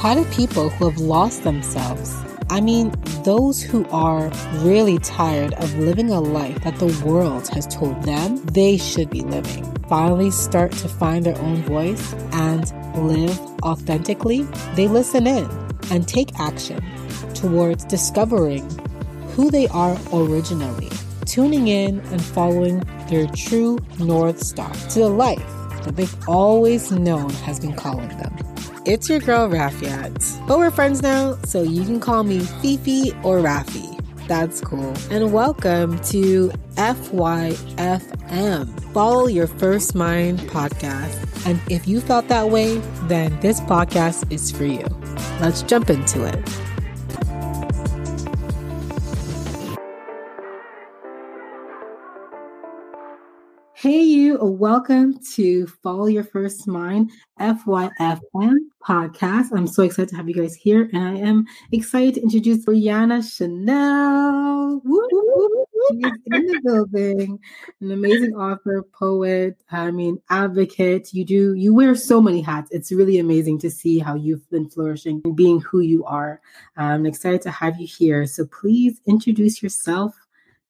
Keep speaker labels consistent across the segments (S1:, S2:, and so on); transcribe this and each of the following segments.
S1: How do people who have lost themselves, I mean, those who are really tired of living a life that the world has told them they should be living, finally start to find their own voice and live authentically? They listen in and take action towards discovering who they are originally, tuning in and following their true North Star to the life that they've always known has been calling them. It's your girl Rafiat. But we're friends now, so you can call me Fifi or Rafi. That's cool. And welcome to FYFM. Follow Your First Mind podcast. And if you felt that way, then this podcast is for you. Let's jump into it. Welcome to Follow Your First Mind FYFM podcast. I'm so excited to have you guys here, and I am excited to introduce Breanna Chanelle. She's in the building, an amazing author, poet, I mean, advocate. You do, you wear so many hats. It's really amazing to see how you've been flourishing and being who you are. I'm excited to have you here. So please introduce yourself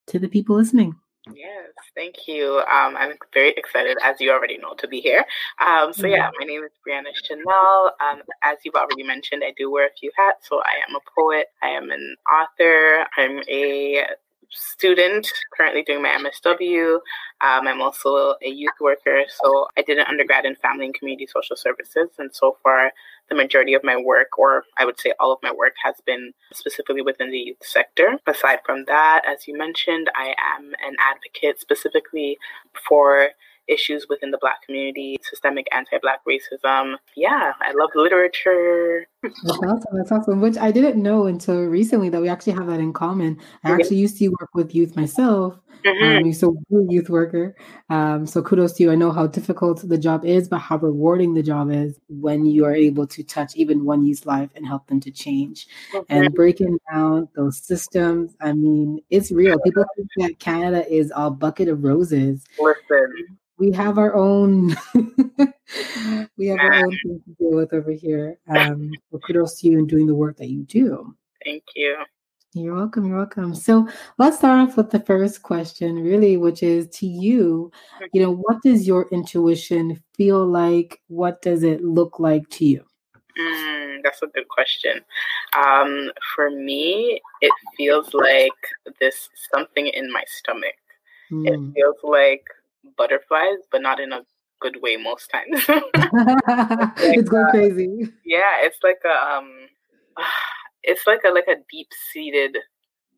S1: to the people listening.
S2: Yes, thank you. Um, I'm very excited, as you already know, to be here. Um, so, yeah, my name is Breanna Chanelle. Um, as you've already mentioned, I do wear a few hats. So, I am a poet, I am an author, I'm a student currently doing my MSW. Um, I'm also a youth worker. So I did an undergrad in family and community social services. And so far, the majority of my work, or I would say all of my work, has been specifically within the youth sector. Aside from that, as you mentioned, I am an advocate specifically for issues within the Black community, systemic anti Black racism. Yeah, I love literature.
S1: That's awesome. That's awesome. Which I didn't know until recently that we actually have that in common. I actually used to work with youth myself. Mm-hmm. Um, so youth worker. Um, so kudos to you. I know how difficult the job is, but how rewarding the job is when you are able to touch even one youth's life and help them to change. Mm-hmm. And breaking down those systems. I mean, it's real. People think that Canada is a bucket of roses.
S2: Listen,
S1: we have our own we have our own things to deal with over here. Um, so kudos to you in doing the work that you do.
S2: Thank you.
S1: You're welcome. You're welcome. So let's start off with the first question, really, which is to you, you know, what does your intuition feel like? What does it look like to you?
S2: Mm, that's a good question. Um, for me, it feels like this something in my stomach. Mm. It feels like butterflies, but not in a good way most times. like,
S1: it's going uh, crazy.
S2: Yeah, it's like a um, it's like a like a deep seated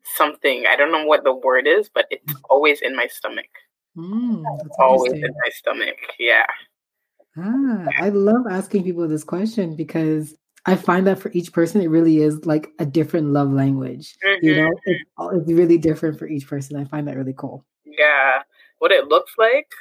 S2: something. I don't know what the word is, but it's always in my stomach. Mm, always in my stomach. Yeah.
S1: Ah, I love asking people this question because I find that for each person, it really is like a different love language. Mm-hmm. You know, it's, it's really different for each person. I find that really cool.
S2: Yeah what it looks like,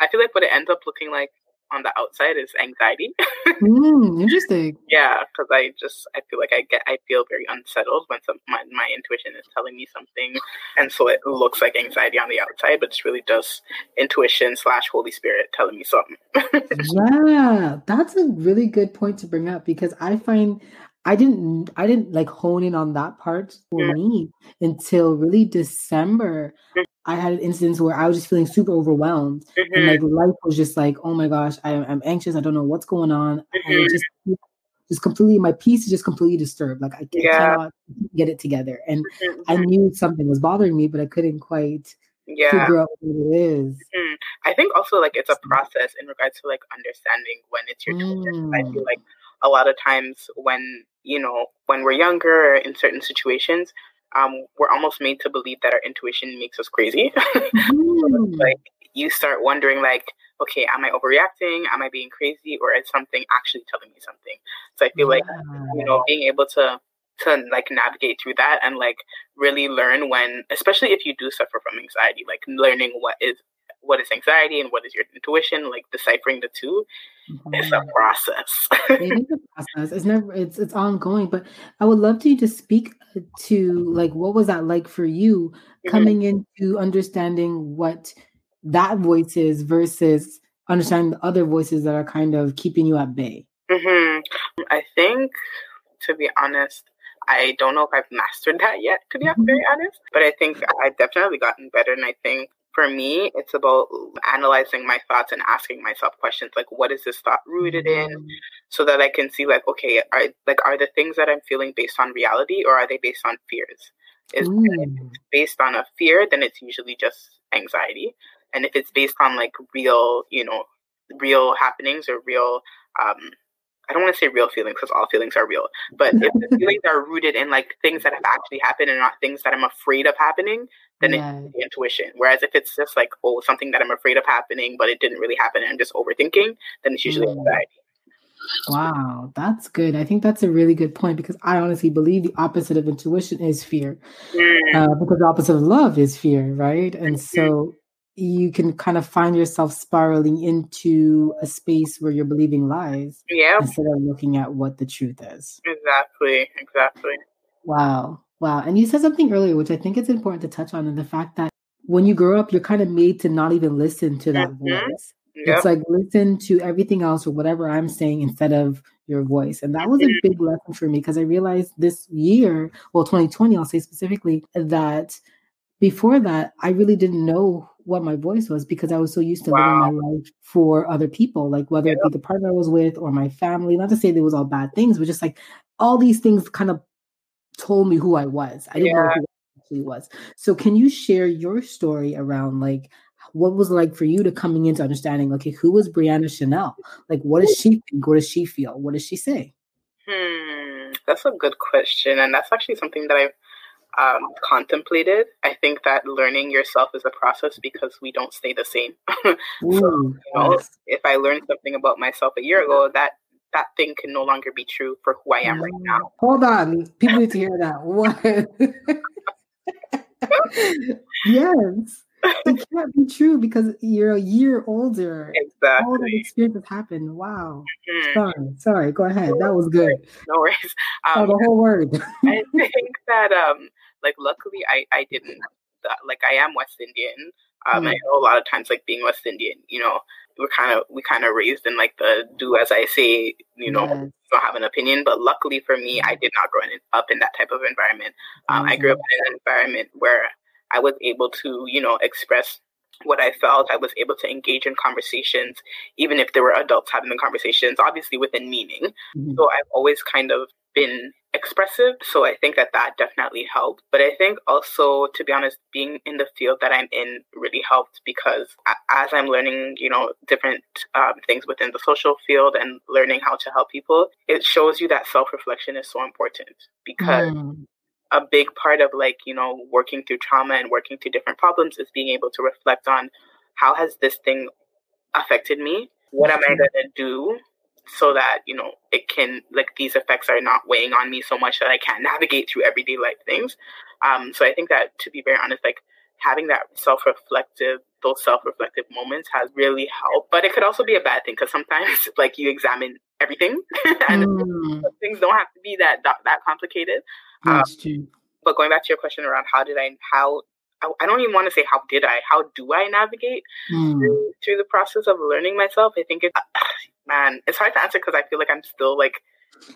S2: I feel like what it ends up looking like on the outside is anxiety.
S1: mm, interesting.
S2: Yeah, because I just I feel like I get I feel very unsettled when some my, my intuition is telling me something, and so it looks like anxiety on the outside, but it's really just intuition slash Holy Spirit telling me something.
S1: yeah, that's a really good point to bring up because I find I didn't I didn't like hone in on that part for mm. me until really December. Mm. I had an instance where I was just feeling super overwhelmed mm-hmm. and like life was just like, oh my gosh, I, am anxious. I don't know what's going on. Mm-hmm. Just just completely my peace is just completely disturbed. Like I, yeah. Cannot get it together. And mm-hmm. I knew something was bothering me, but I couldn't quite yeah. figure out what it is.
S2: Mm-hmm. I think also like it's a process in regards to like understanding when it's your mm. I feel mm. like a lot of times when you know when we're younger in certain situations um, we're almost made to believe that our intuition makes us crazy. mm. like you start wondering, like, okay, am I overreacting? Am I being crazy, or is something actually telling me something? So I feel yeah. like you know being able to to like navigate through that and like really learn when, especially if you do suffer from anxiety, like learning what is what is anxiety and what is your intuition, like deciphering the 2 mm-hmm. it's a process.
S1: it is a process. It's never it's it's ongoing. But I would love to just speak to like what was that like for you mm-hmm. coming into understanding what that voice is versus understanding the other voices that are kind of keeping you at bay.
S2: Mm-hmm. I think, to be honest, I don't know if I've mastered that yet, to be mm-hmm. very honest. But I think I've definitely gotten better. And I think for me, it's about analyzing my thoughts and asking myself questions like, what is this thought rooted in? Mm-hmm. So that I can see like, okay, are like are the things that I'm feeling based on reality or are they based on fears? Is mm. based on a fear, then it's usually just anxiety. And if it's based on like real, you know, real happenings or real um I don't want to say real feelings because all feelings are real, but if the feelings are rooted in like things that have actually happened and not things that I'm afraid of happening, then yeah. it's intuition. Whereas if it's just like, oh, something that I'm afraid of happening, but it didn't really happen and I'm just overthinking, then it's usually yeah. anxiety.
S1: Wow, that's good. I think that's a really good point because I honestly believe the opposite of intuition is fear, mm. uh, because the opposite of love is fear, right? And mm-hmm. so you can kind of find yourself spiraling into a space where you're believing lies
S2: yeah
S1: instead of looking at what the truth is
S2: exactly exactly
S1: wow wow and you said something earlier which i think it's important to touch on and the fact that when you grow up you're kind of made to not even listen to that mm-hmm. voice yep. it's like listen to everything else or whatever i'm saying instead of your voice and that was a mm-hmm. big lesson for me because i realized this year well 2020 i'll say specifically that before that i really didn't know what my voice was because I was so used to wow. living my life for other people, like whether yeah. it be the partner I was with or my family. Not to say there was all bad things, but just like all these things kind of told me who I was. I didn't yeah. know who I actually was. So can you share your story around like what was like for you to coming into understanding, okay, who was Breanna Chanelle? Like what does she think? What does she feel? What does she say?
S2: Hmm, that's a good question. And that's actually something that I've um, contemplated. I think that learning yourself is a process because we don't stay the same. so, you know, if I learned something about myself a year ago, that that thing can no longer be true for who I am right now.
S1: Hold on, people need to hear that. What? yes. It can't be true because you're a year older.
S2: Exactly.
S1: All that experiences happened. Wow. Mm-hmm. Sorry, sorry. Go ahead. That was good.
S2: No worries.
S1: Um, oh, the whole word.
S2: I think that um, like luckily I I didn't like I am West Indian. Um, mm. I know a lot of times like being West Indian, you know, we're kind of we kind of raised in like the do as I say, you know, yes. don't have an opinion. But luckily for me, I did not grow in, up in that type of environment. Um, mm. I grew up in an environment where I was able to, you know, express what I felt. I was able to engage in conversations, even if there were adults having the conversations, obviously within meaning. Mm-hmm. So I've always kind of been expressive. So I think that that definitely helped. But I think also, to be honest, being in the field that I'm in really helped because as I'm learning, you know, different um, things within the social field and learning how to help people, it shows you that self reflection is so important because. Mm. A big part of like, you know, working through trauma and working through different problems is being able to reflect on how has this thing affected me? What am I mm-hmm. going to do so that you know it can like these effects are not weighing on me so much that I can't navigate through everyday life things. Um, so I think that to be very honest, like having that self-reflective, those self-reflective moments has really helped. But it could also be a bad thing because sometimes like you examine everything and mm. things don't have to be that that, that complicated.
S1: Um.
S2: But going back to your question around how did I how I, don't even want to say how did I, how do I navigate mm. through, through, the process of learning myself? I think it's, man, it's hard to answer because I feel like I'm still like.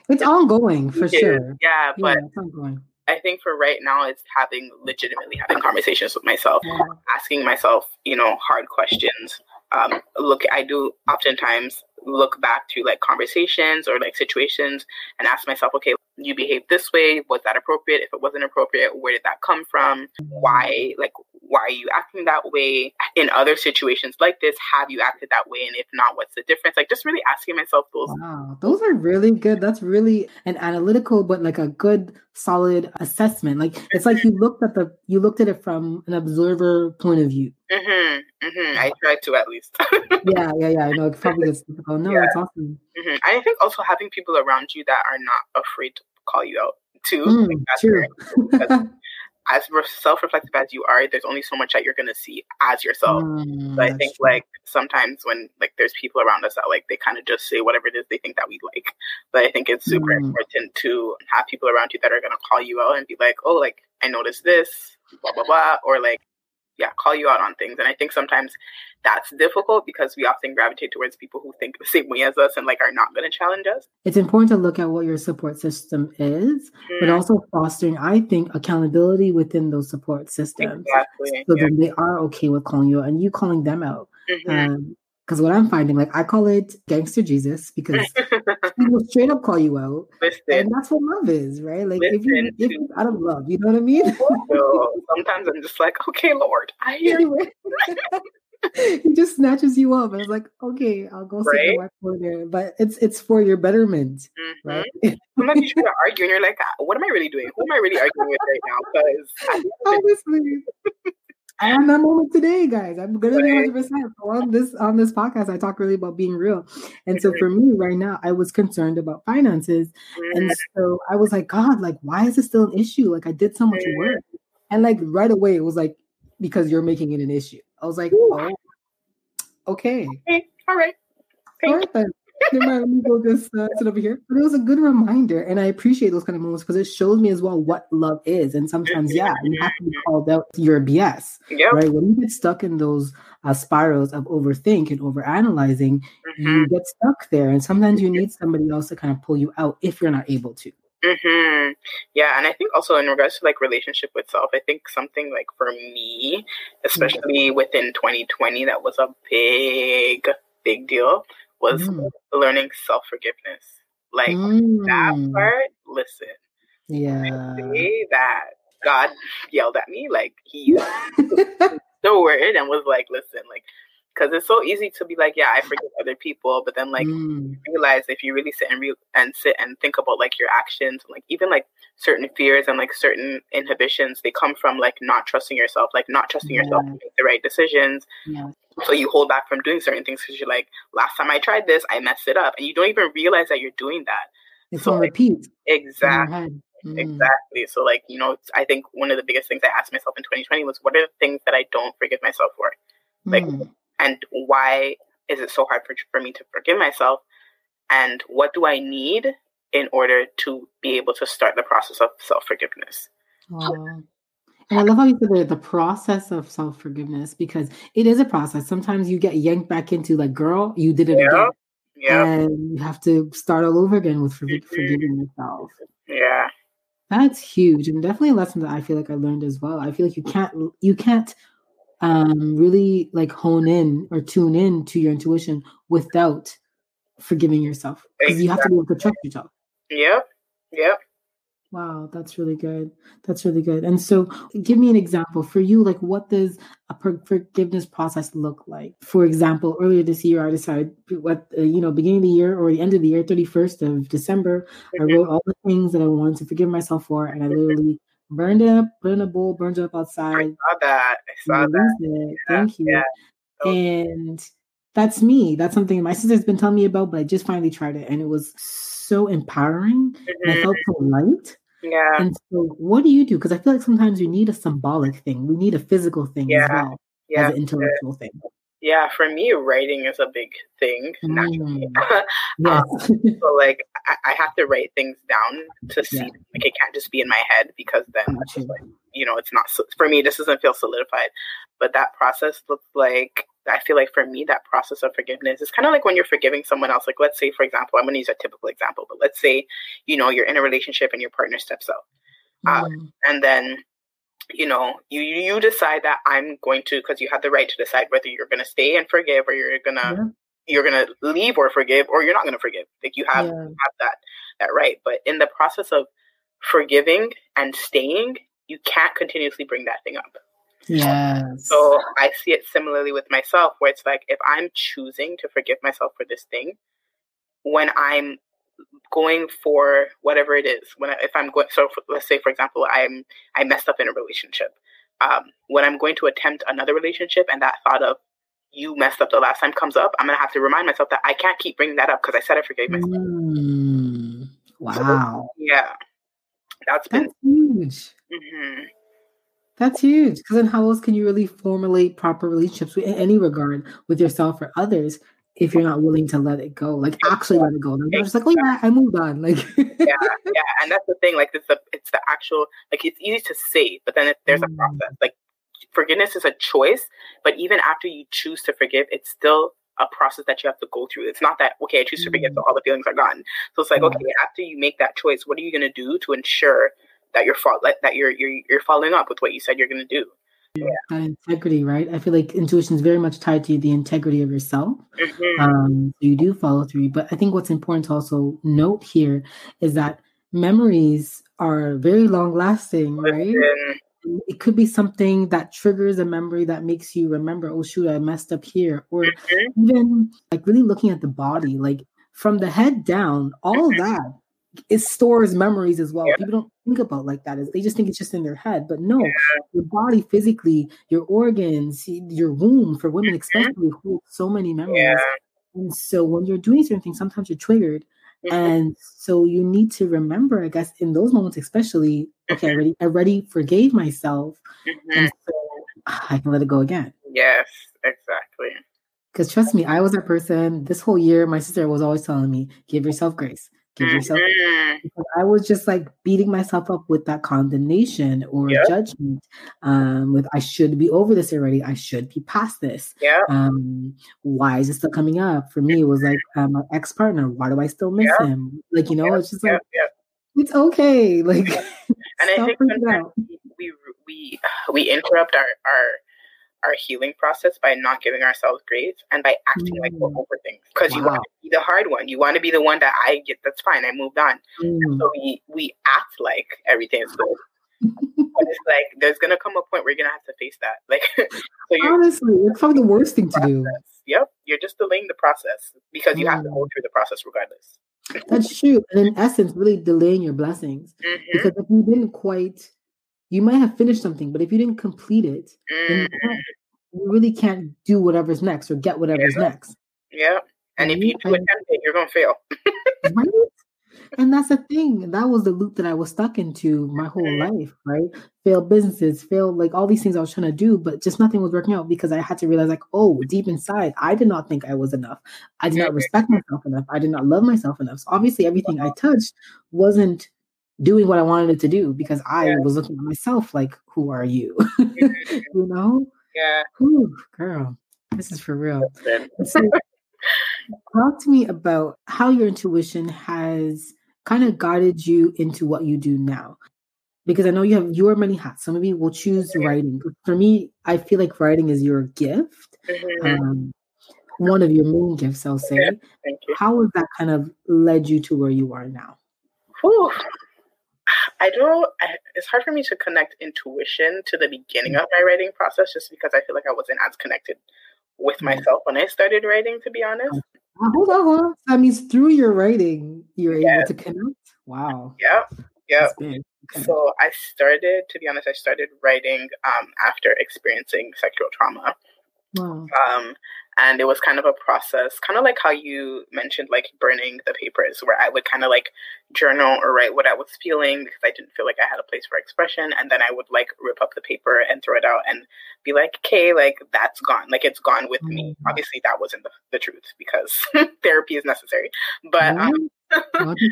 S1: It's ongoing for sure.
S2: Yeah, but yeah, I think for right now, it's having legitimately having conversations with myself, yeah. asking myself, you know, hard questions. Um, look, I do oftentimes look back to like conversations or like situations and ask myself, okay, you behaved this way. Was that appropriate? If it wasn't appropriate, where did that come from? Why, like, why are you acting that way? In other situations like this, have you acted that way? And if not, what's the difference? Like, just really asking myself those.
S1: Wow, those are really good. That's really an analytical, but like a good, solid assessment. Like, it's like you looked at the, you looked at it from an observer point of view.
S2: Mm-hmm, mm-hmm. I try to at least.
S1: yeah, yeah, yeah. I know it probably gets difficult. No, yeah. it's awesome.
S2: Mm-hmm. I think also having people around you that are not afraid to call you out too. Mm, true. as self-reflective as you are, there's only so much that you're gonna see as yourself. Mm, so I think true. like sometimes when like there's people around us that like they kind of just say whatever it is they think that we like. But I think it's super mm. important to have people around you that are gonna call you out and be like, oh, like I noticed this, blah blah blah, or like yeah call you out on things and i think sometimes that's difficult because we often gravitate towards people who think the same way as us and like are not going to challenge us
S1: it's important to look at what your support system is mm-hmm. but also fostering i think accountability within those support systems exactly. so yeah. then they are okay with calling you out and you calling them out mm-hmm. um, because what I'm finding, like I call it gangster Jesus because people straight up call you out. Listen, and that's what love is, right? Like if you if you out of love, you know what I mean?
S2: so sometimes I'm just like, okay, Lord, I hear you.
S1: he just snatches you up and it's like, okay, I'll go sit right? for there. But it's it's for your betterment, mm-hmm. right?
S2: Sometimes you try to argue and you're like, what am I really doing? Who am I really arguing with right now? Because
S1: honestly. I had that moment today, guys. I'm gonna be 100 percent on this on this podcast. I talk really about being real, and so for me right now, I was concerned about finances, and mm-hmm. so I was like, God, like, why is this still an issue? Like, I did so much mm-hmm. work, and like right away, it was like because you're making it an issue. I was like, oh, okay,
S2: okay. all right,
S1: all right then me go just uh, sit over here. But it was a good reminder, and I appreciate those kind of moments because it shows me as well what love is. And sometimes, yeah, you have to be called out your BS, yep. right? When you get stuck in those uh, spirals of overthink and overanalyzing, mm-hmm. you get stuck there. And sometimes you need somebody else to kind of pull you out if you're not able to.
S2: Mm-hmm. Yeah, and I think also in regards to like relationship with self, I think something like for me, especially within 2020, that was a big, big deal was mm. learning self forgiveness. Like mm. that part, listen.
S1: Yeah.
S2: Say that God yelled at me, like he used the word and was like, listen, like because it's so easy to be like, yeah, I forgive other people, but then like mm. realize if you really sit and re- and sit and think about like your actions, and, like even like certain fears and like certain inhibitions, they come from like not trusting yourself, like not trusting yeah. yourself to make the right decisions. Yeah. So you hold back from doing certain things because you're like, last time I tried this, I messed it up, and you don't even realize that you're doing that.
S1: It's so, on like, repeat.
S2: Exactly. Mm. Exactly. So like you know, I think one of the biggest things I asked myself in 2020 was, what are the things that I don't forgive myself for? Like. Mm and why is it so hard for, for me to forgive myself and what do i need in order to be able to start the process of self-forgiveness
S1: wow. and i love how you said the, the process of self-forgiveness because it is a process sometimes you get yanked back into like girl you did it yeah. again yeah. and you have to start all over again with mm-hmm. forgiving yourself
S2: yeah
S1: that's huge and definitely a lesson that i feel like i learned as well i feel like you can't you can't um, really like hone in or tune in to your intuition without forgiving yourself because exactly. you have to be able to trust yourself.
S2: Yep. Yep.
S1: Wow, that's really good. That's really good. And so, give me an example for you. Like, what does a forgiveness process look like? For example, earlier this year, I decided what uh, you know, beginning of the year or the end of the year, thirty first of December, mm-hmm. I wrote all the things that I wanted to forgive myself for, and I literally burned it up, burned a bowl, burned it up outside. I
S2: saw that. I saw that.
S1: Yeah, Thank you. Yeah. And that's me. That's something my sister's been telling me about, but I just finally tried it and it was so empowering. Mm-hmm. And I felt so mm-hmm. light.
S2: Yeah.
S1: And so what do you do? Because I feel like sometimes we need a symbolic thing. We need a physical thing yeah. as well yeah. as an intellectual thing.
S2: Yeah, for me, writing is a big thing naturally. Mm. Yes. um, so, like, I, I, have to write things down to see. Yeah. Like, it can't just be in my head because then, like, you know, it's not for me. This doesn't feel solidified. But that process looks like I feel like for me, that process of forgiveness is kind of like when you're forgiving someone else. Like, let's say, for example, I'm going to use a typical example, but let's say, you know, you're in a relationship and your partner steps out, mm. um, and then you know, you you decide that I'm going to because you have the right to decide whether you're going to stay and forgive or you're gonna yeah. you're gonna leave or forgive or you're not going to forgive. Like you have yeah. have that that right. But in the process of forgiving and staying, you can't continuously bring that thing up.
S1: Yeah.
S2: So I see it similarly with myself, where it's like if I'm choosing to forgive myself for this thing, when I'm going for whatever it is when I, if i'm going so for, let's say for example i'm i messed up in a relationship um, when i'm going to attempt another relationship and that thought of you messed up the last time comes up i'm gonna have to remind myself that i can't keep bringing that up because i said i forgave myself
S1: mm, wow
S2: so, yeah that's,
S1: that's been huge mm-hmm. That's huge. Because then, how else can you really formulate proper relationships in any regard with yourself or others if you're not willing to let it go, like actually let it go. Like, you're just like, oh yeah, I moved on. Like
S2: yeah, yeah, and that's the thing. Like it's the it's the actual like it's easy to say, but then it, there's a mm. process. Like forgiveness is a choice, but even after you choose to forgive, it's still a process that you have to go through. It's not that okay, I choose to forgive, so mm. all the feelings are gone. So it's like okay, after you make that choice, what are you going to do to ensure that you're that you're you're you're following up with what you said you're going to do?
S1: Yeah. That integrity, right? I feel like intuition is very much tied to the integrity of yourself. Mm-hmm. Um, so you do follow through. But I think what's important to also note here is that memories are very long lasting, right? it could be something that triggers a memory that makes you remember, oh shoot, I messed up here. Or mm-hmm. even like really looking at the body, like from the head down, all mm-hmm. that it stores memories as well. Yeah. People don't think about like that. They just think it's just in their head. But no, yeah. your body physically, your organs, your womb for women mm-hmm. especially hold so many memories. Yeah. And so when you're doing certain things, sometimes you're triggered Mm-hmm. And so you need to remember, I guess, in those moments, especially, okay, I mm-hmm. already, I already forgave myself. And so I can let it go again.
S2: Yes, exactly.
S1: Because trust me, I was that person this whole year. My sister was always telling me, give yourself grace give mm-hmm. yourself I was just like beating myself up with that condemnation or yep. judgment. Um, with I should be over this already. I should be past this.
S2: Yeah.
S1: Um, why is it still coming up? For me, it was like um, my ex partner. Why do I still miss yep. him? Like you know, yep. it's just like it's okay. Like,
S2: and I think sometimes we we we interrupt our our our healing process by not giving ourselves grace and by acting mm. like we're mm. over things because wow. you want to be the hard one. You want to be the one that I get. That's fine. I moved on. Mm. So we we act like everything is good. but it's like there's gonna come a point where you're gonna have to face that. Like,
S1: so honestly, it's probably the worst thing to do.
S2: Yep, you're just delaying the process because you mm. have to go through the process regardless.
S1: That's true, and in essence, really delaying your blessings mm-hmm. because if you didn't quite you might have finished something, but if you didn't complete it, mm. then you really can't do whatever's next or get whatever's
S2: yeah.
S1: next.
S2: Yeah. And if you do attempt it, you're gonna fail. right?
S1: And that's the thing. That was the loop that I was stuck into my whole mm-hmm. life, right? Failed businesses, failed like all these things I was trying to do, but just nothing was working out because I had to realize, like, oh, deep inside, I did not think I was enough. I did not respect myself enough. I did not love myself enough. So obviously, everything I touched wasn't doing what I wanted it to do because I yeah. was looking at myself like, who are you? Mm-hmm. you know?
S2: Yeah.
S1: Whew, girl, this is for real. So, talk to me about how your intuition has kind of guided you into what you do now. Because I know you have your many hats. Some of you will choose writing. For me, I feel like writing is your gift. Mm-hmm. Um, one of your main gifts, I'll say.
S2: Yeah,
S1: How has that kind of led you to where you are now?
S2: Whew. I don't. I, it's hard for me to connect intuition to the beginning of my writing process, just because I feel like I wasn't as connected with myself when I started writing. To be honest.
S1: Uh, hold on, hold on. That means through your writing, you're yes. able to connect. Wow.
S2: Yep. Yep. Okay. So I started, to be honest, I started writing um, after experiencing sexual trauma. Wow. Um, and it was kind of a process kind of like how you mentioned like burning the papers where i would kind of like journal or write what i was feeling because i didn't feel like i had a place for expression and then i would like rip up the paper and throw it out and be like okay like that's gone like it's gone with mm-hmm. me obviously that wasn't the, the truth because therapy is necessary but um,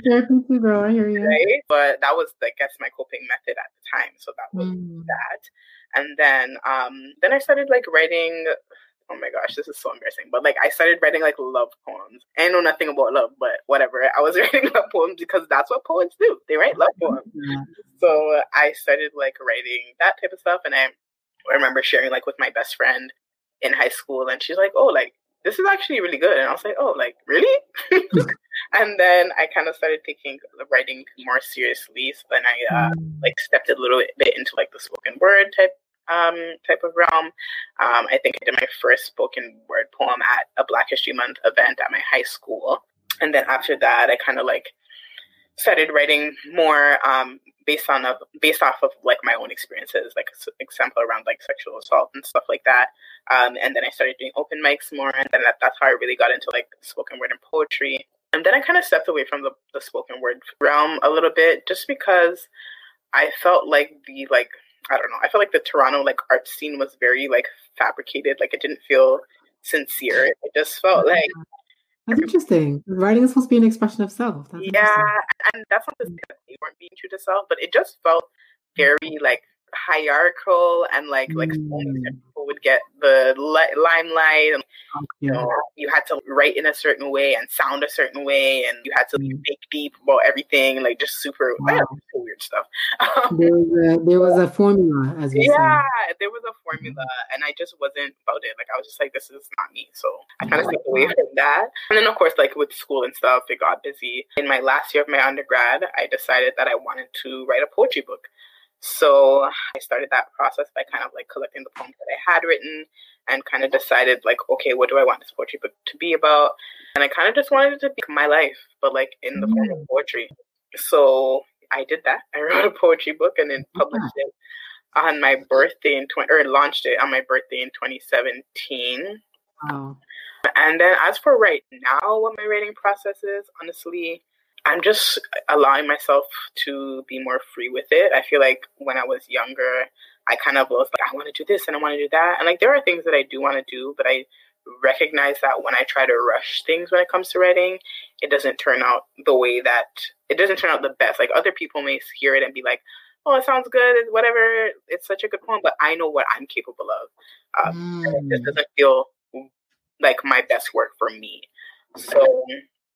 S1: therapy girl. I hear you.
S2: Right? But that was, I guess, my coping method at the time. So that was mm. that. And then, um, then I started like writing oh my gosh, this is so embarrassing. But like I started writing like love poems. I know nothing about love, but whatever. I was writing love poems because that's what poets do. They write love poems. Yeah. So I started like writing that type of stuff and I, I remember sharing like with my best friend in high school and she's like, Oh, like this is actually really good. And I was like, Oh, like really? and then I kind of started taking writing more seriously. So then I uh, mm. like stepped a little bit into like the spoken word type um, type of realm. Um, I think I did my first spoken word poem at a Black History Month event at my high school. And then after that, I kind of like started writing more um, based on a, based off of like my own experiences, like example around like sexual assault and stuff like that. Um, and then I started doing open mics more, and then that, that's how I really got into like spoken word and poetry. And then I kind of stepped away from the, the spoken word realm a little bit, just because I felt like the like I don't know. I felt like the Toronto like art scene was very like fabricated. Like it didn't feel sincere. It just felt like
S1: that's interesting. Writing is supposed to be an expression of self.
S2: That's yeah, and that's not to say that they weren't being true to self, but it just felt very like hierarchical and like like mm. people would get the li- limelight and you know you had to write in a certain way and sound a certain way and you had to mm. deep about everything like just super wow. weird stuff
S1: there, was a, there was a formula as
S2: yeah say. there was a formula and i just wasn't about it like i was just like this is not me so i kind of stepped away from that and then of course like with school and stuff it got busy in my last year of my undergrad i decided that i wanted to write a poetry book so I started that process by kind of like collecting the poems that I had written and kind of decided like, okay, what do I want this poetry book to be about? And I kind of just wanted it to be my life, but like in the form of mm. poetry. So I did that. I wrote a poetry book and then published it on my birthday in 20 or launched it on my birthday in 2017. Wow. And then as for right now, what my writing process is, honestly, I'm just allowing myself to be more free with it. I feel like when I was younger, I kind of was like, I want to do this and I want to do that. And like, there are things that I do want to do, but I recognize that when I try to rush things when it comes to writing, it doesn't turn out the way that it doesn't turn out the best. Like, other people may hear it and be like, oh, it sounds good, whatever. It's such a good poem, but I know what I'm capable of. Um, mm. it just mm. doesn't feel like my best work for me. So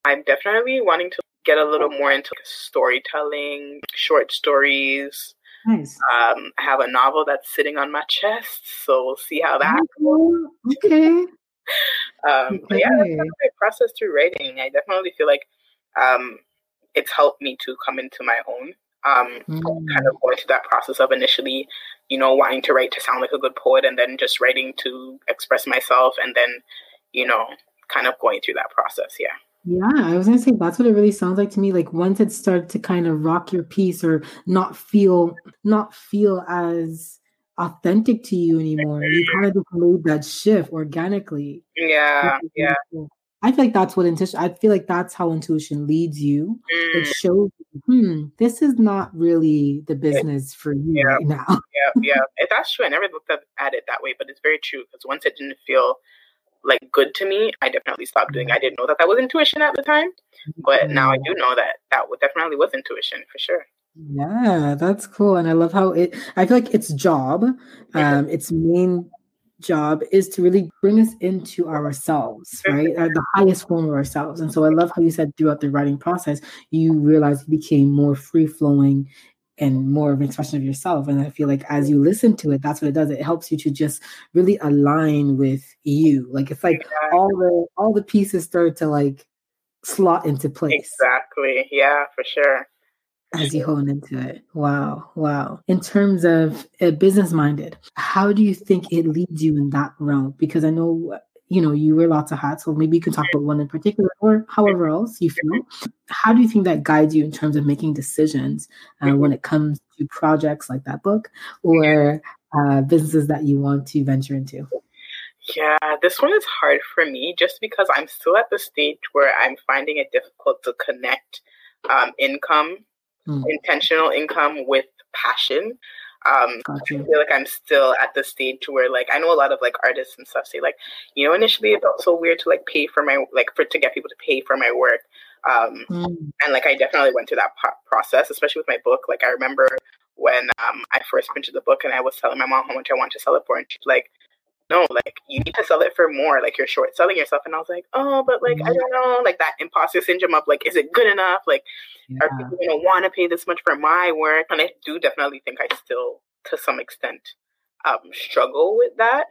S2: I'm definitely wanting to get a little more into storytelling, short stories. Nice. Um, I have a novel that's sitting on my chest, so we'll see how that goes. Okay. um, okay. But yeah, that's kind of my process through writing. I definitely feel like um, it's helped me to come into my own. Um, mm. Kind of going through that process of initially, you know, wanting to write to sound like a good poet, and then just writing to express myself, and then, you know, kind of going through that process. Yeah.
S1: Yeah, I was gonna say that's what it really sounds like to me. Like once it started to kind of rock your peace or not feel not feel as authentic to you anymore, you kind of just made that shift organically.
S2: Yeah, yeah.
S1: I feel like that's what intuition. I feel like that's how intuition leads you. Mm. It shows, hmm, this is not really the business for you
S2: yeah.
S1: right now.
S2: yeah, yeah, that's true. I never looked at it that way, but it's very true because once it didn't feel like good to me, I definitely stopped doing. I didn't know that that was intuition at the time, but now I do know that that definitely was intuition for sure.
S1: Yeah, that's cool, and I love how it. I feel like its job, um, its main job is to really bring us into ourselves, right? Uh, the highest form of ourselves. And so I love how you said throughout the writing process, you realized you became more free flowing and more of an expression of yourself. And I feel like as you listen to it, that's what it does. It helps you to just really align with you. Like it's like exactly. all the all the pieces start to like slot into place.
S2: Exactly. Yeah, for sure.
S1: As you hone into it. Wow. Wow. In terms of uh, business minded, how do you think it leads you in that realm? Because I know you know you wear lots of hats so maybe you can talk about one in particular or however else you feel. How do you think that guides you in terms of making decisions uh, when it comes to projects like that book or uh, businesses that you want to venture into?
S2: Yeah this one is hard for me just because i'm still at the stage where i'm finding it difficult to connect um, income mm. intentional income with passion um, gotcha. I feel like I'm still at the stage where like I know a lot of like artists and stuff say like, you know, initially it felt so weird to like pay for my like for to get people to pay for my work. Um, mm. and like I definitely went through that po- process, especially with my book. Like I remember when um, I first printed the book and I was telling my mom how much I wanted to sell it for, and she's like, no, like you need to sell it for more. Like you're short selling yourself. And I was like, oh, but like, I mm-hmm. don't know, like that imposter syndrome of like, is it good enough? Like, yeah. are people to want to pay this much for my work? And I do definitely think I still, to some extent, um, struggle with that.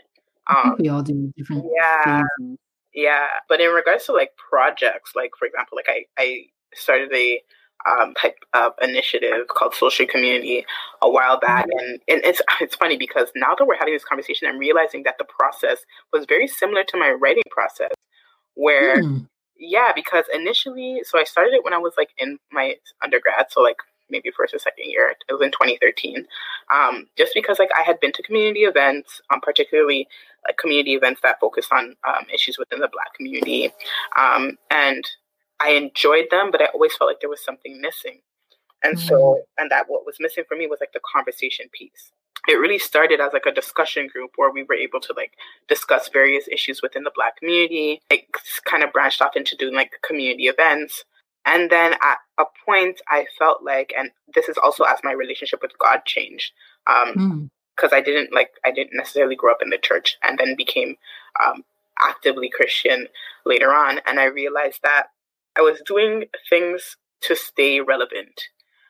S1: Um, we all do different
S2: yeah, things. Yeah. But in regards to like projects, like for example, like I, I started a um, type of initiative called Social Community a while back, mm-hmm. and, and it's it's funny because now that we're having this conversation, I'm realizing that the process was very similar to my writing process, where mm. yeah, because initially, so I started it when I was like in my undergrad, so like maybe first or second year. It was in 2013. Um, just because like I had been to community events, um, particularly like community events that focused on um, issues within the Black community, um, and I enjoyed them, but I always felt like there was something missing. And mm-hmm. so, and that what was missing for me was like the conversation piece. It really started as like a discussion group where we were able to like discuss various issues within the Black community. It kind of branched off into doing like community events. And then at a point, I felt like, and this is also as my relationship with God changed, Um, mm because I didn't like I didn't necessarily grow up in the church and then became um, actively Christian later on, and I realized that I was doing things to stay relevant.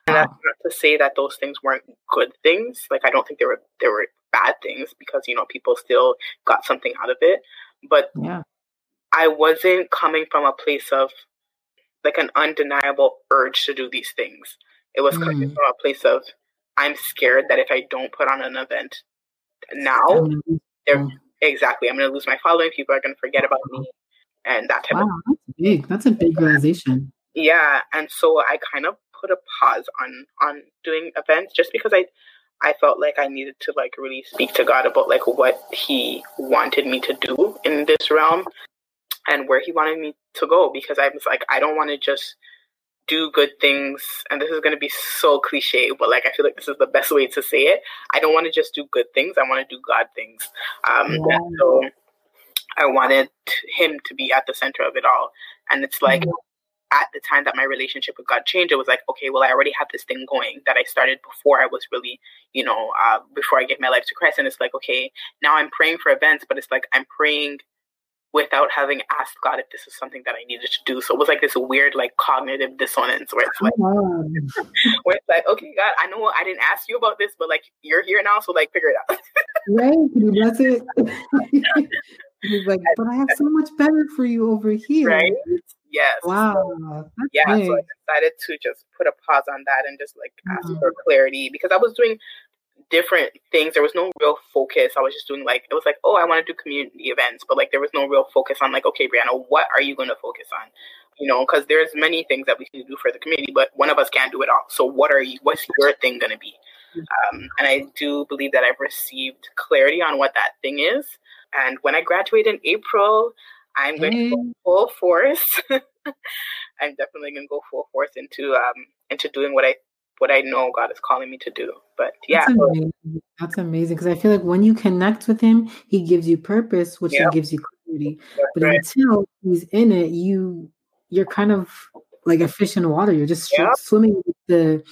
S2: And that's not to say that those things weren't good things. Like I don't think they were they were bad things because you know people still got something out of it. But
S1: yeah.
S2: I wasn't coming from a place of like an undeniable urge to do these things. It was mm. coming from a place of I'm scared that if I don't put on an event now, they're exactly I'm going to lose my following. People are going to forget about me, and that type
S1: wow,
S2: of.
S1: That's big. That's a big realization.
S2: Yeah, and so I kind of put a pause on on doing events just because I I felt like I needed to like really speak to God about like what He wanted me to do in this realm and where He wanted me to go because I was like I don't want to just do good things and this is going to be so cliche but like i feel like this is the best way to say it i don't want to just do good things i want to do god things um yeah. so i wanted him to be at the center of it all and it's like mm-hmm. at the time that my relationship with god changed it was like okay well i already have this thing going that i started before i was really you know uh, before i gave my life to christ and it's like okay now i'm praying for events but it's like i'm praying without having asked God if this is something that I needed to do. So it was like this weird, like cognitive dissonance where it's like, where it's like, okay, God, I know I didn't ask you about this, but like you're here now, so like figure it out.
S1: right? That's it. He's like, but I have so much better for you over here.
S2: Right? Yes.
S1: Wow.
S2: That's yeah. So I decided to just put a pause on that and just like ask mm-hmm. for clarity because I was doing different things. There was no real focus. I was just doing like it was like, oh, I want to do community events, but like there was no real focus on like, okay, Breanna, what are you going to focus on? You know, because there's many things that we can do for the community, but one of us can't do it all. So what are you? What's your thing going to be? Um, and I do believe that I've received clarity on what that thing is. And when I graduate in April, I'm going to go full force. I'm definitely going to go full force into um, into doing what I what I know God is calling me to do. But yeah,
S1: that's amazing. Because I feel like when you connect with Him, He gives you purpose, which yep. gives you clarity. That's but right. until He's in it, you you're kind of like a fish in water. You're just yep. swimming with the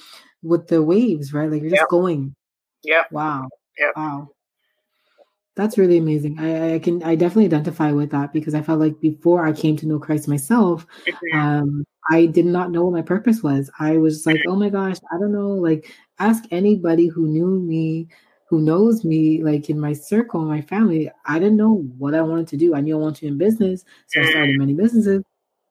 S1: with the waves, right? Like you're just yep. going.
S2: Yeah.
S1: Wow. Yeah. Wow. That's really amazing. I, I, can I definitely identify with that because I felt like before I came to know Christ myself, mm-hmm. um, I did not know what my purpose was. I was like, oh my gosh, I don't know. Like, ask anybody who knew me, who knows me, like in my circle, my family. I didn't know what I wanted to do. I knew I wanted to in business, so I started many businesses,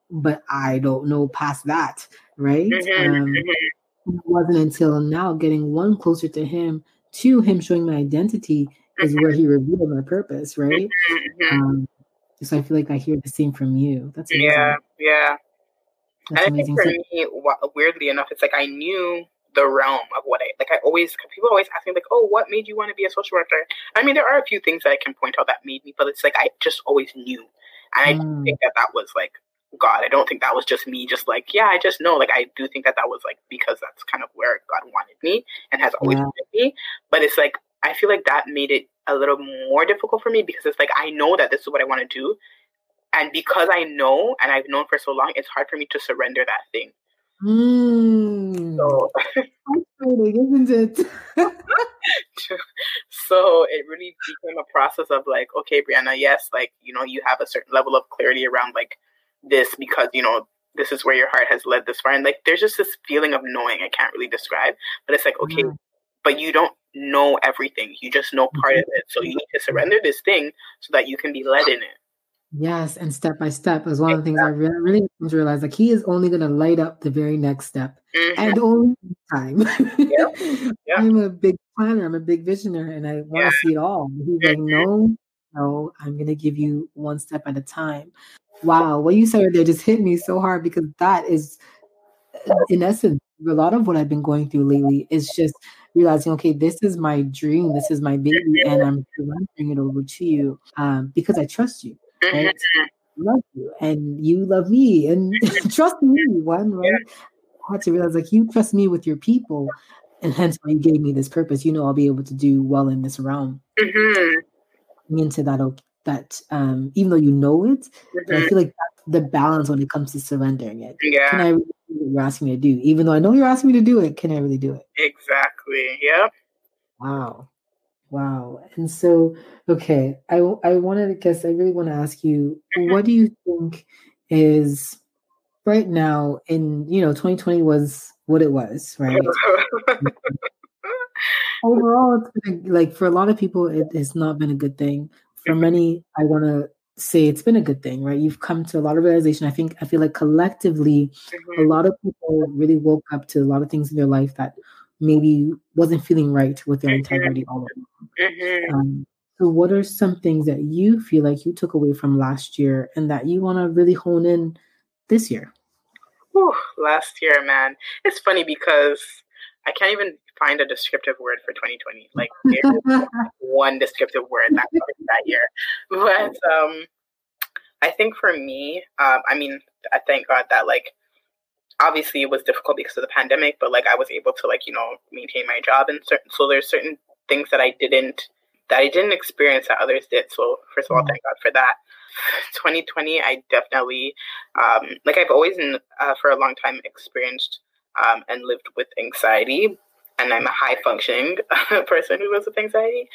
S1: but I don't know past that, right? Mm-hmm. Um, mm-hmm. it wasn't until now getting one closer to Him, to Him showing my identity, is where He revealed my purpose, right? Mm-hmm. Um, so I feel like I hear the same from you. That's
S2: amazing. yeah, yeah. That's and amazing. I think for me, weirdly enough, it's like I knew the realm of what I like. I always people always ask me like, "Oh, what made you want to be a social worker?" I mean, there are a few things that I can point out that made me, but it's like I just always knew, and mm. I think that that was like God. I don't think that was just me, just like yeah, I just know. Like I do think that that was like because that's kind of where God wanted me and has always yeah. wanted me. But it's like I feel like that made it a little more difficult for me because it's like I know that this is what I want to do, and because I know and I've known for so long, it's hard for me to surrender that thing.
S1: Mm. So, isn't it?
S2: so it really became a process of like, okay, Breanna, yes, like you know, you have a certain level of clarity around like this because you know this is where your heart has led this far, and like there's just this feeling of knowing I can't really describe, but it's like okay, mm. But you don't know everything. You just know part of it, so you need to surrender this thing so that you can be led in it.
S1: Yes, and step by step is one of the things I really, really realize. Like he is only going to light up the very next step, mm-hmm. and only time. Yep. Yep. I'm a big planner. I'm a big visionary, and I want to yeah. see it all. He's like, mm-hmm. no, no, I'm going to give you one step at a time. Wow, what you said there just hit me so hard because that is, in essence, a lot of what I've been going through lately is just realizing, okay, this is my dream, this is my baby, and I'm surrendering it over to you um, because I trust you. Right? Mm-hmm. love you and you love me and trust me one right. I had to realize like you trust me with your people and hence why you gave me this purpose you know I'll be able to do well in this realm mm-hmm. into that that um even though you know it mm-hmm. I feel like the balance when it comes to surrendering it
S2: yeah
S1: can I really do what you're asking me to do even though I know you're asking me to do it can I really do it
S2: exactly yep
S1: Wow. Wow. And so, okay, I I wanted to guess. I really want to ask you,
S2: Mm-hmm.
S1: what do you think is right now in you know 2020 was what it was, right? Overall, it's been a, like for a lot of people, it has not been a good thing. For many, I want to say it's been a good thing, right? You've come to a lot of realization. I think I feel like collectively, a
S2: Mhm.
S1: lot of people really woke up to a lot of things in their life that maybe wasn't feeling right with their
S2: Mhm.
S1: integrity all
S2: Mhm.
S1: um, so, what are some things that you feel like you took away from last year and that you want to really hone in this year?
S2: Whew, last year, man. It's funny because I can't even find a descriptive word for 2020. Like one descriptive word that that year. But um I think for me, um, I mean, I thank God that like obviously it was difficult because of the pandemic, but like I was able to like, you know, maintain my job and certain so there's certain things that I didn't that I didn't experience that others did. So first of all, thank God for that. 2020, I definitely, um, like I've always, uh, for a long time, experienced um, and lived with anxiety, and I'm a high functioning person who lives with anxiety.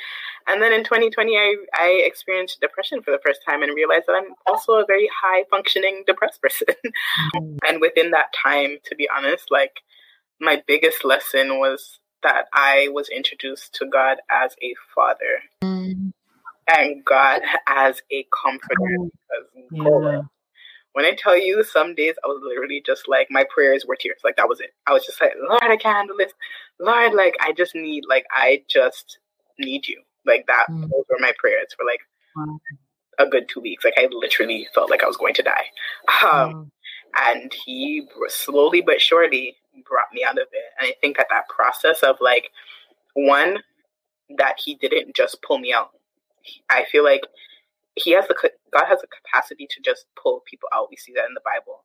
S2: And then in 2020, I I experienced depression for the first time and realized that I'm also a very high functioning depressed person.
S1: Mm,
S2: and within that time, to be honest, like my biggest lesson was that I was introduced to God as a father
S1: mm,
S2: and God as a comforter.
S1: oh,
S2: Because God,
S1: yeah.
S2: When I tell you, some days I was literally just like my prayers were tears. Like that was it. I was just like, Lord, I can't handle this. Lord, like I just need, like I just need you. Like that.
S1: Mm.
S2: Those were my prayers for like
S1: Wow.
S2: a good two weeks. Like I literally felt like I was going to die. Um,
S1: Wow.
S2: and he slowly but surely brought me out of it. And I think that that process of like one that he didn't just pull me out. I feel like he has the God has the capacity to just pull people out. We see that in the Bible.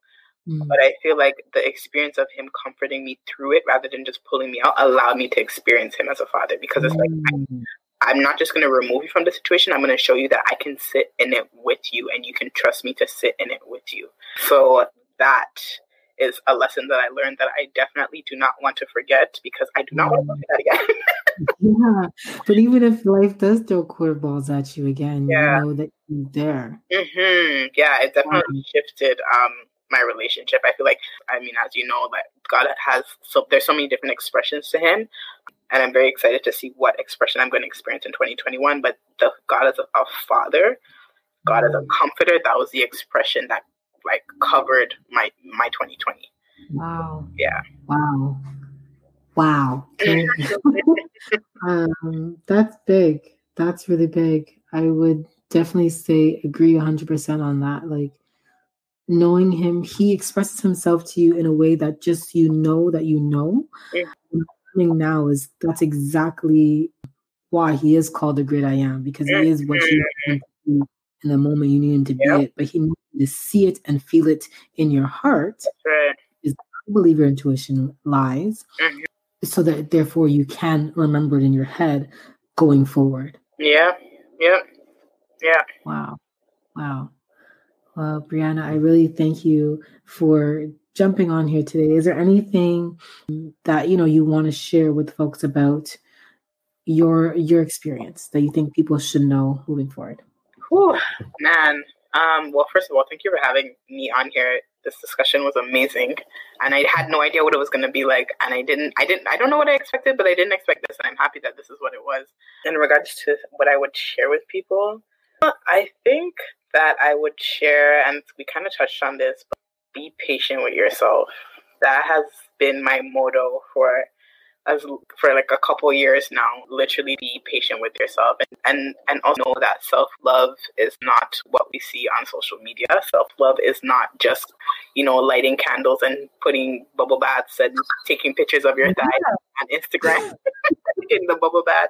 S1: Mm,
S2: But I feel like the experience of him comforting me through it rather than just pulling me out allowed me to experience him as a father because it's like
S1: mm,
S2: I'm not just going to remove you from the situation. I'm going to show you that I can sit in it with you and you can trust me to sit in it with you. So that is a lesson that I learned that I definitely do not want to forget because I do not want to do that again.
S1: Yeah. But even if life does throw curveballs at you again,
S2: Yeah.
S1: you know that he's there.
S2: hmm Yeah, it definitely
S1: Wow.
S2: shifted um my relationship. I feel like I mean, as you know, like God has so there's so many different expressions to Him, and I'm very excited to see what expression I'm going to experience in 2021. But the God as a, a Father, God as a comforter, that was the expression that like covered my my 2020.
S1: Wow.
S2: Yeah.
S1: Wow. Wow. Um, that's big. That's really big. I would definitely say agree 100% on that. Like knowing him, he expresses himself to you in a way that just you know that you know.
S2: Yeah.
S1: Now is that's exactly why he is called the great I am because he is what you need him to be in the moment you need him to be it, but he needs you to see it and feel it in your heart
S2: right.
S1: I believe your intuition lies,
S2: Mhm.
S1: so that therefore you can remember it in your head going forward.
S2: Yeah. Yep. Yeah.
S1: Wow. Wow. Well, Breanna, I really thank you for jumping on here today. Is there anything that you know you want to share with folks about your your experience that you think people should know moving forward?
S2: Whew, man. Um, well, first of all, thank you for having me on here. This discussion was amazing, and I had no idea what it was going to be like. And I didn't, I didn't, I don't know what I expected, but I didn't expect this, and I'm happy that this is what it was. In regards to what I would share with people, I think that I would share, and we kind of touched on this, but be patient with yourself. That has been my motto for as for like a couple years now literally be patient with yourself and and, and also know that self-love is not what we see on social media. Self-love is not just you know lighting candles and putting bubble baths and taking pictures of your thighs on instagram in the bubble bath.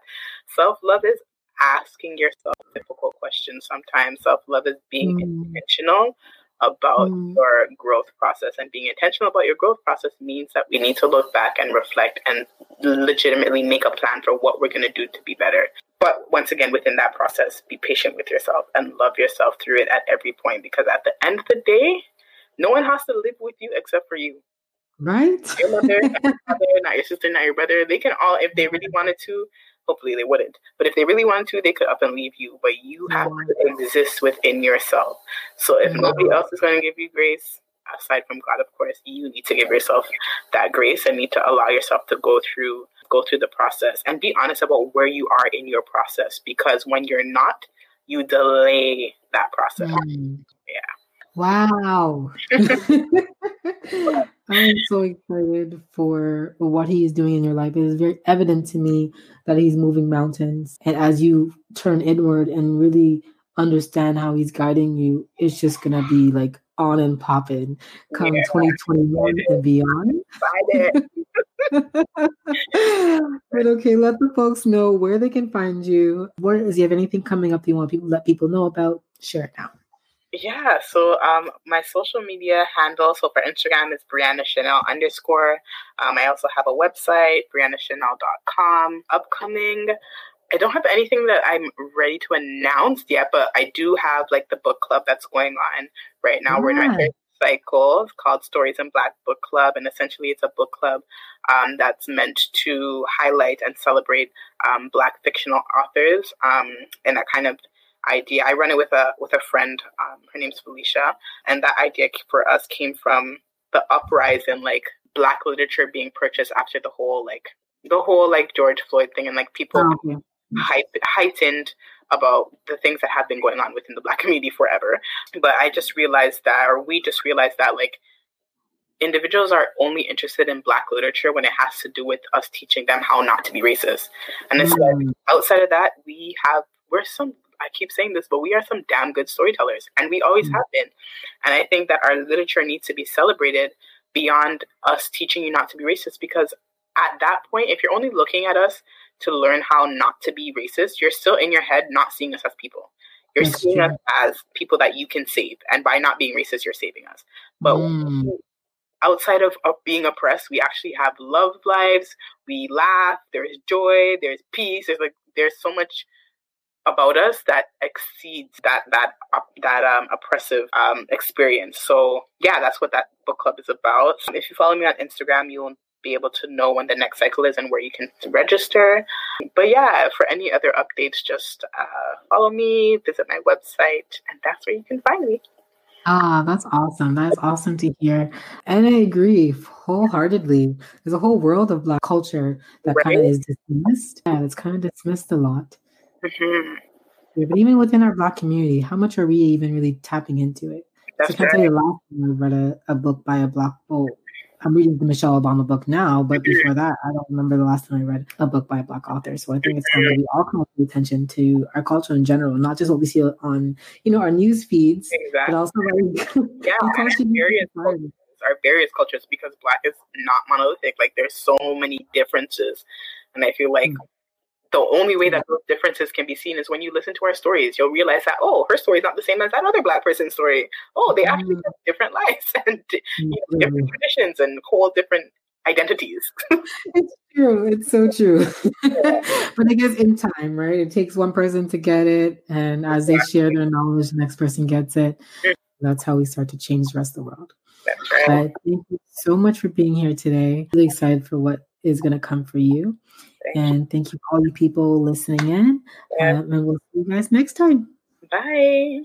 S2: Self-love is asking yourself difficult questions sometimes. Self-love is being
S1: Mm.
S2: intentional about
S1: Mm.
S2: your growth process and being intentional about your growth process means that we need to look back and reflect and legitimately make a plan for what we're going to do to be better but once again within that process be patient with yourself and love yourself through it at every point because at the end of the day no one has to live with you except for you
S1: Right?
S2: your mother, not your father, not your sister, not your brother. They can all, if they really wanted to, hopefully they wouldn't. But if they really want to, they could up and leave you. But you have to exist within yourself. So if nobody else is going to give you grace, aside from God, of course, you need to give yourself that grace and need to allow yourself to go through go through the process and be honest about where you are in your process because when you're not, you delay that process. Mm. Yeah.
S1: Wow. I'm so excited for what he is doing in your life. It is very evident to me that he's moving mountains. And as you turn inward and really understand how he's guiding you, it's just going to be like on and popping come yeah. 2021 and beyond. but okay, let the folks know where they can find you. Where is you have anything coming up that you want people let people know about? Share it now.
S2: Yeah, so um, my social media handle, so for Instagram is Breanna Chanelle underscore. Um, I also have a website, breannachanelle.com. Upcoming, I don't have anything that I'm ready to announce yet, but I do have like the book club that's going on right now. Yeah. We're in our third cycle called Stories in Black Book Club, and essentially it's a book club um, that's meant to highlight and celebrate um, Black fictional authors um, and that kind of idea. I run it with a with a friend. Um, her name's Felicia, and that idea for us came from the uprising, like Black literature being purchased after the whole like the whole like George Floyd thing, and like people oh, hype, heightened about the things that have been going on within the Black community forever. But I just realized that, or we just realized that, like individuals are only interested in black literature when it has to do with us teaching them how not to be racist and it's mm. like outside of that we have we're some I keep saying this, but we are some damn good storytellers, and we always mm-hmm. have been. And I think that our literature needs to be celebrated beyond us teaching you not to be racist, because at that point, if you're only looking at us to learn how not to be racist, you're still in your head not seeing us as people. You're That's seeing true. us as people that you can save, and by not being racist, you're saving us. But mm. outside of, of being oppressed, we actually have love lives. We laugh. There's joy. There's peace. There's like there's so much about us that exceeds that that that um, oppressive um, experience. So yeah, that's what that book club is about. If you follow me on Instagram, you'll be able to know when the next cycle is and where you can register. But yeah, for any other updates, just uh, follow me, visit my website, and that's where you can find me.
S1: Ah, that's awesome. That's awesome to hear. And I agree wholeheartedly. There's a whole world of Black culture that right? kind of is dismissed. Yeah, it's kind of dismissed a lot. Mm-hmm. Yeah, but even within our Black community, how much are we even really tapping into it? That's so I can't tell you the last time I read a, a book by a Black, oh, I'm reading the Michelle Obama book now, but mm-hmm. before that, I don't remember the last time I read a book by a Black author. So I think it's time that we all come attention to our culture in general, not just what we see on, you know, our news feeds, exactly. but also like,
S2: yeah, various cultures, our various cultures because Black is not monolithic. Like there's so many differences, and I feel like mm-hmm the only way that those differences can be seen is when you listen to our stories. You'll realize that, oh, her story is not the same as that other Black person's story. Oh, they actually have different lives and you know, different mm. traditions and whole different identities.
S1: it's true. It's so true. but I guess in time, right? It takes one person to get it. And as they share their knowledge, the next person gets it. Mm. That's how we start to change the rest of the world. Right. But thank you so much for being here today. Really excited for what is going to come for you. Thank and you. thank you all you people listening in. Yeah. Um, and we'll see you guys next time.
S2: Bye.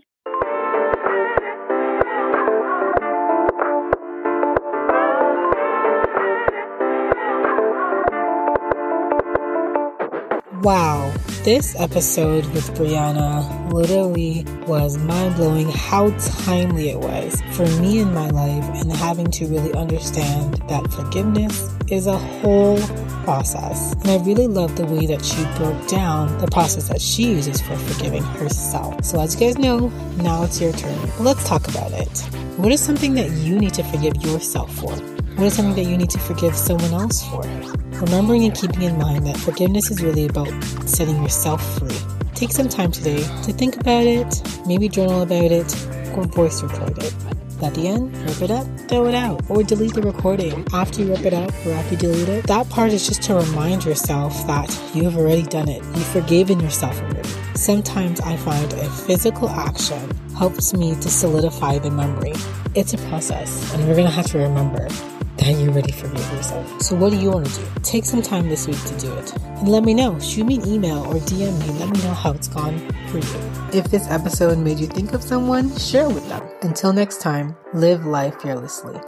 S3: Wow, this episode with Breanna literally was mind blowing how timely it was for me in my life and having to really understand that forgiveness is a whole process. And I really love the way that she broke down the process that she uses for forgiving herself. So, as you guys know, now it's your turn. Let's talk about it. What is something that you need to forgive yourself for? What is something that you need to forgive someone else for? Remembering and keeping in mind that forgiveness is really about setting yourself free. Take some time today to think about it, maybe journal about it, or voice record it. At the end, rip it up, throw it out, or delete the recording. After you rip it up or after you delete it, that part is just to remind yourself that you have already done it. You've forgiven yourself already. Sometimes I find a physical action helps me to solidify the memory. It's a process, and we're gonna have to remember
S1: and you're ready for your yourself. So, what do you want to do? Take some time this week to do it. And let me know. Shoot me an email or DM me. Let me know how it's gone for you. If this episode made you think of someone, share with them. Until next time, live life fearlessly.